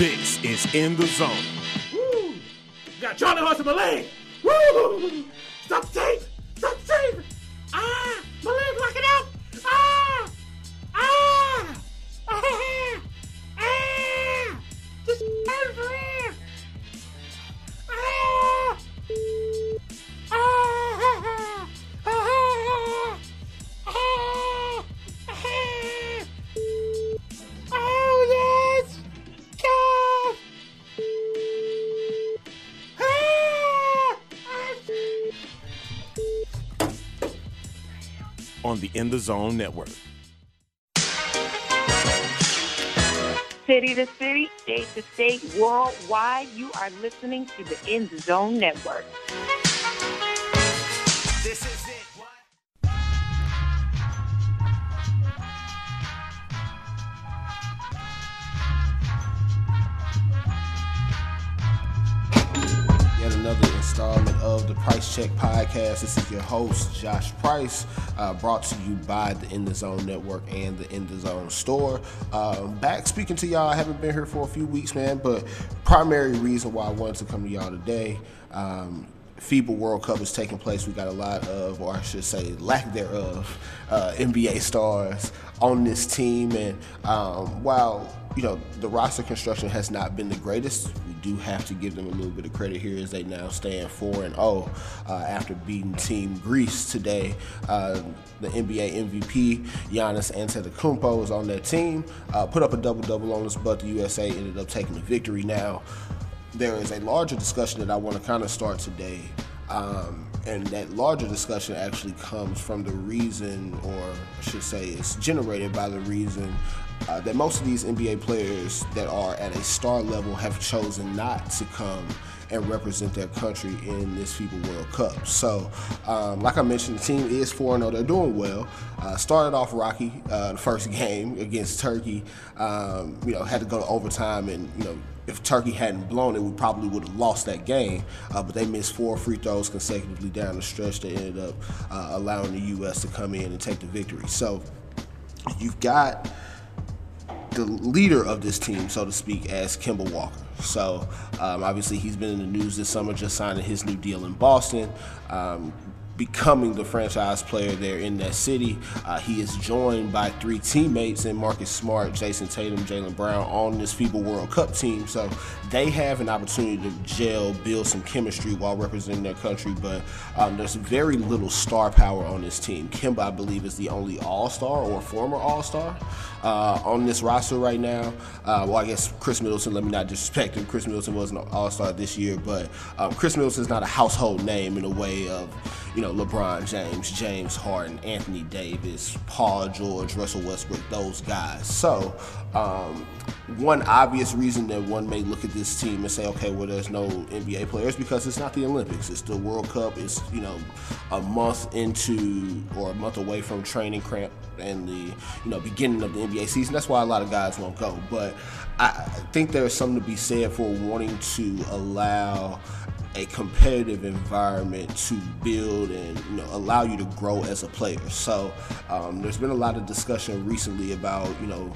This is In the Zone. Woo! Got Charlie horse my leg. Woo! Stop safe! Stop safe! Ah! My on the In the Zone Network. City to city, state to state, worldwide, you are listening to the In the Zone Network. Installment of the Price Check Podcast. This is your host, Josh Price, uh, brought to you by the In the Zone Network and the In the Zone Store. Um, back speaking to y'all, I haven't been here for a few weeks, man, but primary reason why I wanted to come to y'all today. Um, FIBA World Cup is taking place. We got a lot of, or I should say, lack thereof, uh, NBA stars on this team. And um, while you know the roster construction has not been the greatest, we do have to give them a little bit of credit here as they now stand four and zero uh, after beating Team Greece today. Uh, the NBA MVP Giannis Antetokounmpo is on that team. Uh, put up a double double on us, but the USA ended up taking the victory. Now there is a larger discussion that I want to kind of start today. Um, and that larger discussion actually comes from the reason, or I should say, it's generated by the reason uh, that most of these NBA players that are at a star level have chosen not to come and represent their country in this FIBA World Cup. So, um, like I mentioned, the team is 4 0. They're doing well. Uh, started off rocky uh, the first game against Turkey. Um, you know, had to go to overtime, and, you know, if Turkey hadn't blown it, we probably would have lost that game. Uh, but they missed four free throws consecutively down the stretch that ended up uh, allowing the U.S. to come in and take the victory. So, you've got the leader of this team, so to speak, as Kemba Walker. So um, obviously he's been in the news this summer, just signing his new deal in Boston. Um, becoming the franchise player there in that city. Uh, he is joined by three teammates in Marcus Smart, Jayson Tatum, Jaylen Brown on this FIBA World Cup team. So they have an opportunity to gel, build some chemistry while representing their country. But um, there's very little star power on this team. Kemba, I believe, is the only All Star or former All Star. Uh, on this roster right now. Uh, well, I guess Khris Middleton, let me not disrespect him. Khris Middleton wasn't an all star this year, but um, Khris Middleton is not a household name in a way of, you know, LeBron James, James Harden, Anthony Davis, Paul George, Russell Westbrook, those guys. So, um, one obvious reason that one may look at this team and say, okay, well, there's no NBA players because it's not the Olympics. It's the World Cup. It's, you know, a month into or a month away from training camp and the, you know, beginning of the NBA season. That's why a lot of guys won't go. But I think there's something to be said for wanting to allow a competitive environment to build and you know allow you to grow as a player. So um, there's been a lot of discussion recently about you know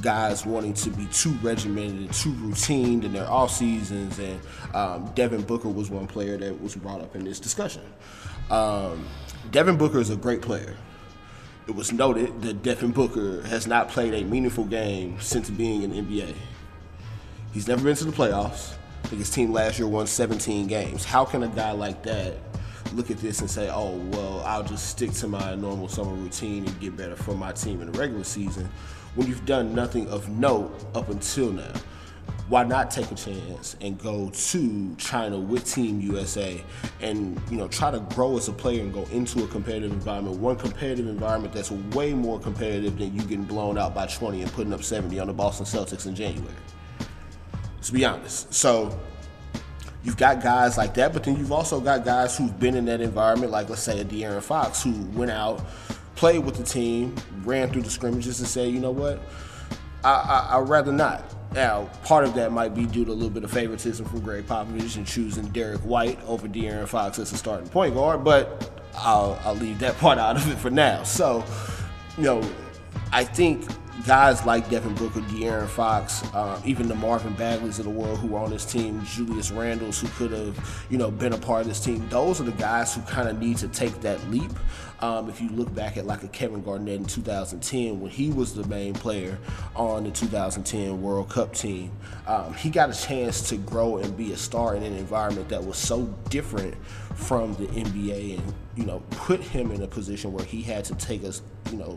guys wanting to be too regimented and too routine in their off seasons, and um, Devin Booker was one player that was brought up in this discussion. Um, Devin Booker is a great player. It was noted that Devin Booker has not played a meaningful game since being in the NBA. He's never been to the playoffs. His team last year won 17 games. How can a guy like that look at this and say, oh, well, I'll just stick to my normal summer routine and get better for my team in the regular season when you've done nothing of note up until now? Why not take a chance and go to China with Team USA and you know try to grow as a player and go into a competitive environment, one competitive environment that's way more competitive than you getting blown out by 20 and putting up 70 on the Boston Celtics in January. Be honest. So you've got guys like that, but then you've also got guys who've been in that environment, like let's say a De'Aaron Fox, who went out, played with the team, ran through the scrimmages, and said, you know what, I, I, I'd rather not. Now, part of that might be due to a little bit of favoritism from Gregg Popovich and choosing Derrick White over De'Aaron Fox as a starting point guard, but I'll, I'll leave that part out of it for now. So, you know, I think guys like Devin Booker, De'Aaron Fox, uh, even the Marvin Bagleys of the world who were on this team, Julius Randles, who could have, you know, been a part of this team. Those are the guys who kind of need to take that leap. Um, if you look back at like a Kevin Garnett in 2010, when he was the main player on the 2010 World Cup team, um, he got a chance to grow and be a star in an environment that was so different from the NBA, and you know, put him in a position where he had to take us, you know,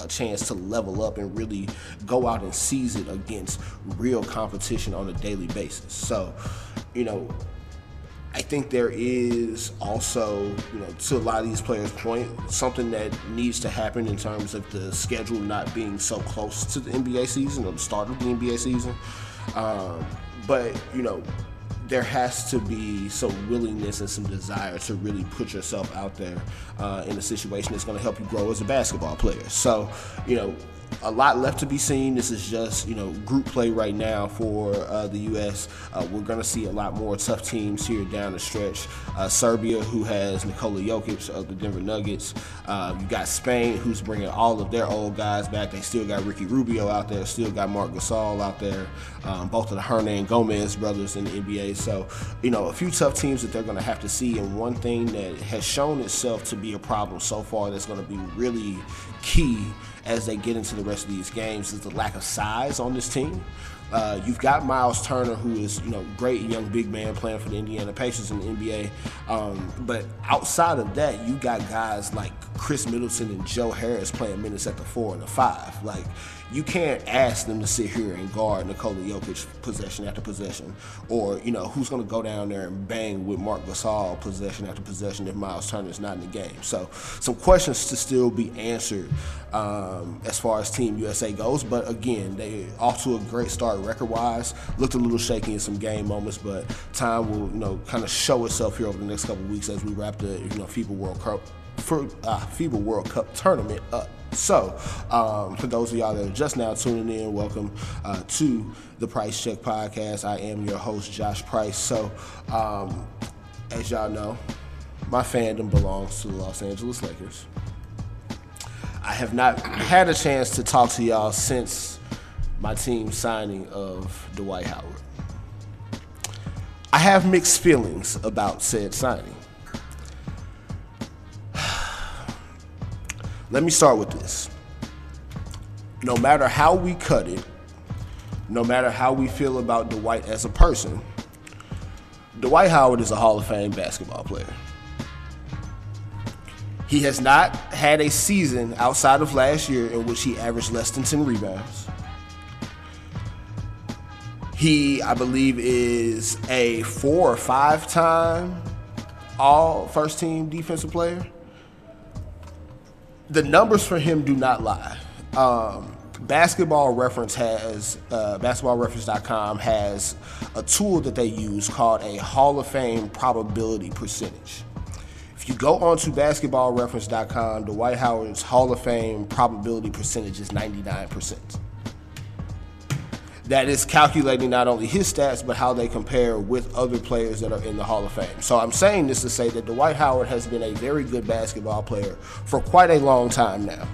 a chance to level up and really go out and seize it against real competition on a daily basis. So, you know, I think there is also, you know, to a lot of these players' point, something that needs to happen in terms of the schedule not being so close to the NBA season or the start of the NBA season. Um, but you know, there has to be some willingness and some desire to really put yourself out there uh, in a situation that's going to help you grow as a basketball player. So, you know, a lot left to be seen. This is just you know group play right now for uh, the U.S. Uh, we're going to see a lot more tough teams here down the stretch. Uh, Serbia, who has Nikola Jokic of the Denver Nuggets. Uh, you got Spain, who's bringing all of their old guys back. They still got Ricky Rubio out there. Still got Marc Gasol out there. Um, both of the Hernangomez brothers in the NBA. So you know a few tough teams that they're going to have to see. And one thing that has shown itself to be a problem so far that's going to be really key as they get into the rest of these games is the lack of size on this team. Uh, you've got Miles Turner, who is you know great young big man playing for the Indiana Pacers in the NBA. Um, but outside of that, you got guys like Khris Middleton and Joe Harris playing minutes at the four and the five. Like you can't ask them to sit here and guard Nikola Jokic possession after possession, or you know who's going to go down there and bang with Marc Gasol possession after possession if Miles Turner is not in the game. So some questions to still be answered um, as far as Team USA goes. But again, they off to a great start record-wise. Looked a little shaky in some game moments, but time will you know kind of show itself here over the next couple weeks as we wrap the you know FIBA World Cup for uh, FIBA World Cup tournament up. So, um, for those of y'all that are just now tuning in, welcome uh, to the Price Check Podcast. I am your host, Josh Price. So, um, as y'all know, my fandom belongs to the Los Angeles Lakers. I have not had a chance to talk to y'all since my team signing of Dwight Howard. I have mixed feelings about said signing. Let me start with this. No matter how we cut it, no matter how we feel about Dwight as a person, Dwight Howard is a Hall of Fame basketball player. He has not had a season outside of last year in which he averaged less than 10 rebounds. He, I believe, is a four or five time all first team defensive player the numbers for him do not lie. Um, Basketball Reference has uh, basketballreference.com has a tool that they use called a Hall of Fame probability percentage. If you go onto basketballreference.com, Dwight Howard's Hall of Fame probability percentage is 99% that is calculating not only his stats but how they compare with other players that are in the Hall of Fame. So I'm saying this to say that Dwight Howard has been a very good basketball player for quite a long time now.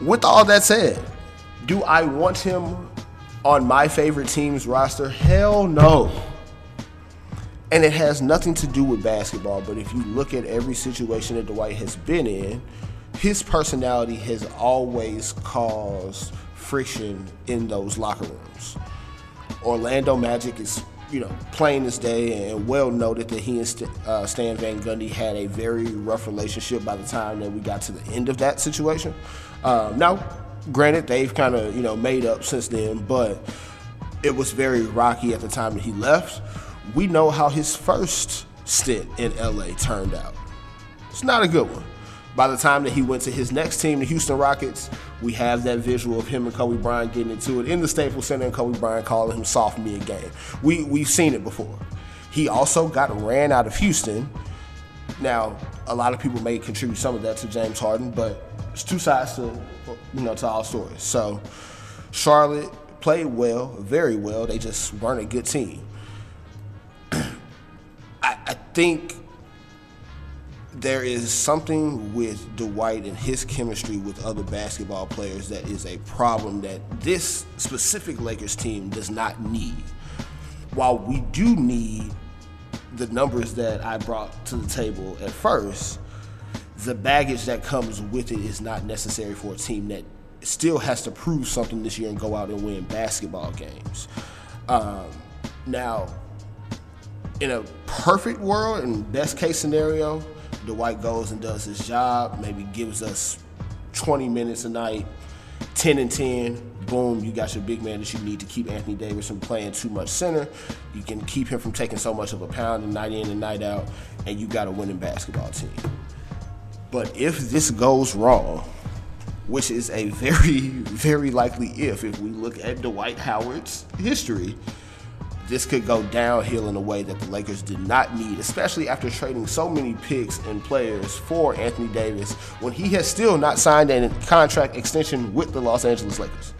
With all that said, do I want him on my favorite team's roster? Hell no. And it has nothing to do with basketball, but if you look at every situation that Dwight has been in, his personality has always caused friction in those locker rooms. Orlando Magic is, you know, plain as day and well noted that he and St- uh, Stan Van Gundy had a very rough relationship by the time that we got to the end of that situation. Um, now, granted, they've kind of, you know, made up since then, but it was very rocky at the time that he left. We know how his first stint in LA turned out. It's not a good one. By the time that he went to his next team, the Houston Rockets, we have that visual of him and Kobe Bryant getting into it in the Staples Center and Kobe Bryant calling him soft mid game. We we've seen it before. He also got ran out of Houston. Now, a lot of people may contribute some of that to James Harden, but it's two sides to you know to all stories. So Charlotte played well, very well. They just weren't a good team. I, I think there is something with Dwight and his chemistry with other basketball players that is a problem that this specific Lakers team does not need. While we do need the numbers that I brought to the table at first, the baggage that comes with it is not necessary for a team that still has to prove something this year and go out and win basketball games. Um, now, in a perfect world and best case scenario, Dwight goes and does his job, maybe gives us 20 minutes a night, 10 and 10. Boom, you got your big man that you need to keep Anthony Davis from playing too much center. You can keep him from taking so much of a pound and night in and night out, and you got a winning basketball team. But if this goes wrong, which is a very, very likely if, if we look at Dwight Howard's history, this could go downhill in a way that the Lakers did not need, especially after trading so many picks and players for Anthony Davis when he has still not signed a contract extension with the Los Angeles Lakers.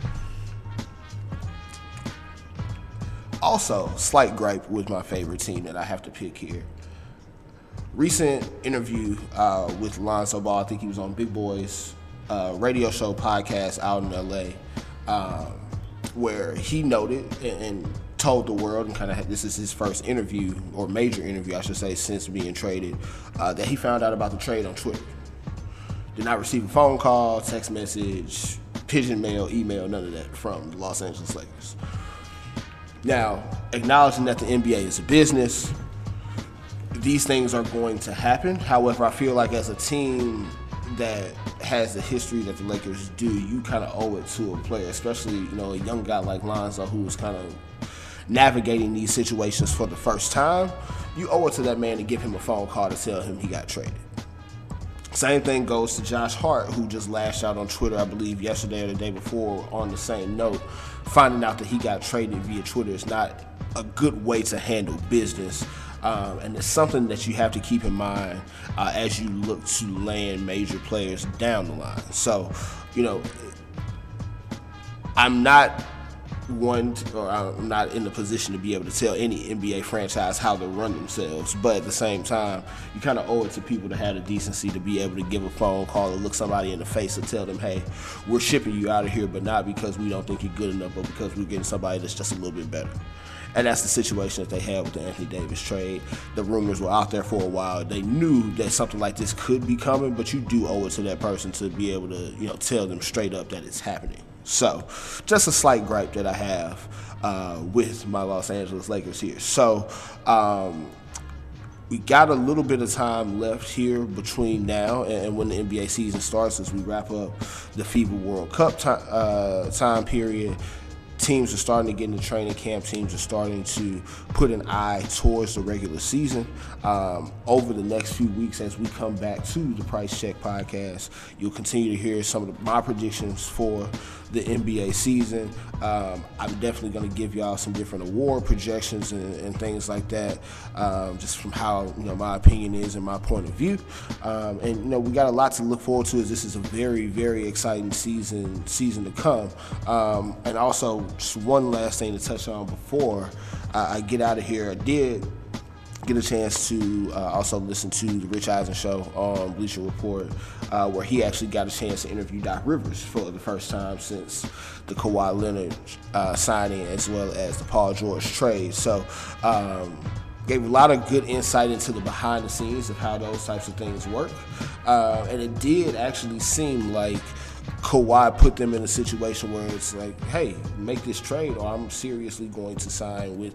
Also, slight gripe with my favorite team that I have to pick here. Recent interview uh, with Lonzo Ball, I think he was on Big Boys uh, radio show podcast out in LA, um, where he noted and, and told the world and kind of this is his first interview or major interview, I should say, since being traded, uh, that he found out about the trade on Twitter. Did not receive a phone call, text message, pigeon mail, email, none of that from the Los Angeles Lakers. Now, acknowledging that the NBA is a business, these things are going to happen. However, I feel like as a team that has the history that the Lakers do, you kind of owe it to a player, especially you know a young guy like Lonzo who's kind of navigating these situations for the first time, you owe it to that man to give him a phone call to tell him he got traded. Same thing goes to Josh Hart, who just lashed out on Twitter, I believe, yesterday or the day before, on the same note. Finding out that he got traded via Twitter is not a good way to handle business. Um, and it's something that you have to keep in mind uh, as you look to land major players down the line. So, you know, I'm not one, or I'm not in the position to be able to tell any NBA franchise how to run themselves. But at the same time, you kind of owe it to people to have the decency to be able to give a phone call and look somebody in the face and tell them, hey, we're shipping you out of here, but not because we don't think you're good enough, but because we're getting somebody that's just a little bit better. And that's the situation that they had with the Anthony Davis trade. The rumors were out there for a while. They knew that something like this could be coming, but you do owe it to that person to be able to, you know, tell them straight up that it's happening. So, just a slight gripe that I have uh, with my Los Angeles Lakers here. So, um, we got a little bit of time left here between now and when the NBA season starts as we wrap up the FIBA World Cup time, uh, time period teams are starting to get into training camp. Teams are starting to put an eye towards the regular season. Um, over the next few weeks, as we come back to the Price Check podcast, you'll continue to hear some of the, my predictions for the NBA season. Um, I'm definitely going to give y'all some different award projections and, and things like that, um, just from how you know my opinion is and my point of view. Um, and you know we got a lot to look forward to. As this is a very very exciting season season to come. Um, and also just one last thing to touch on before I, I get out of here. I did get a chance to uh, also listen to the Rich Eisen show on Bleacher Report, uh, where he actually got a chance to interview Doc Rivers for the first time since the Kawhi Leonard uh, signing, as well as the Paul George trade. So. Um, gave a lot of good insight into the behind the scenes of how those types of things work. Uh, and it did actually seem like Kawhi put them in a situation where it's like, hey, make this trade, or I'm seriously going to sign with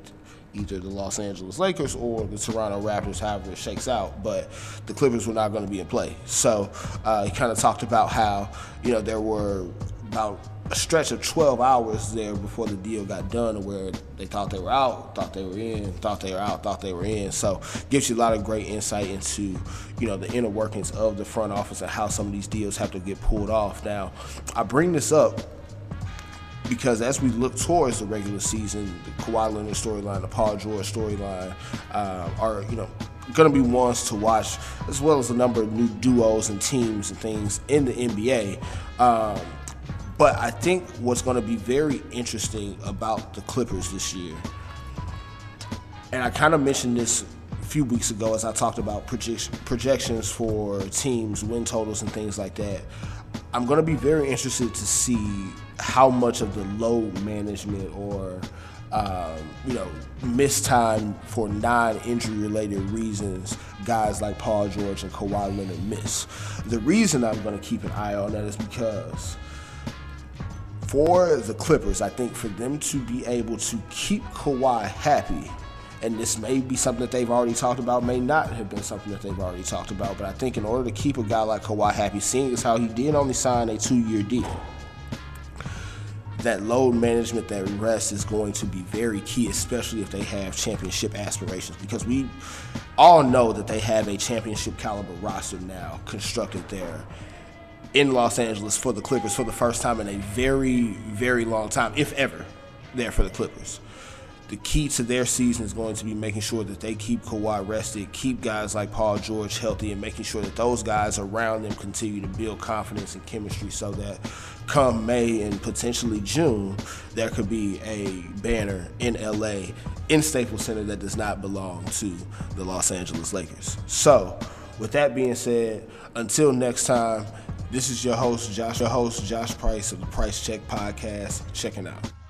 either the Los Angeles Lakers or the Toronto Raptors, however it shakes out. But the Clippers were not going to be in play. So uh, he kind of talked about how, you know, there were about a stretch of 12 hours there before the deal got done where they thought they were out, thought they were in, thought they were out, thought they were in. So gives you a lot of great insight into, you know, the inner workings of the front office and how some of these deals have to get pulled off. Now, I bring this up because as we look towards the regular season, the Kawhi Leonard storyline, the Paul George storyline, uh, are you know going to be ones to watch, as well as a number of new duos and teams and things in the NBA. Um, but I think what's going to be very interesting about the Clippers this year, and I kind of mentioned this a few weeks ago as I talked about projection, projections for teams, win totals, and things like that. I'm going to be very interested to see how much of the load management or um, you know, missed time for non-injury related reasons guys like Paul George and Kawhi Leonard miss. The reason I'm going to keep an eye on that is because for the Clippers, I think for them to be able to keep Kawhi happy, and this may be something that they've already talked about, may not have been something that they've already talked about, but I think in order to keep a guy like Kawhi happy, seeing as how he did only sign a two-year deal, that load management, that rest is going to be very key, especially if they have championship aspirations. Because we all know that they have a championship caliber roster now constructed there in Los Angeles for the Clippers for the first time in a very, very long time, if ever, there for the Clippers the key to their season is going to be making sure that they keep Kawhi rested, keep guys like Paul George healthy, and making sure that those guys around them continue to build confidence and chemistry so that come May and potentially June, there could be a banner in LA in Staples Center that does not belong to the Los Angeles Lakers. So, with that being said, until next time, this is your host, Josh, your host, Josh Price of the Price Check Podcast. Checking out.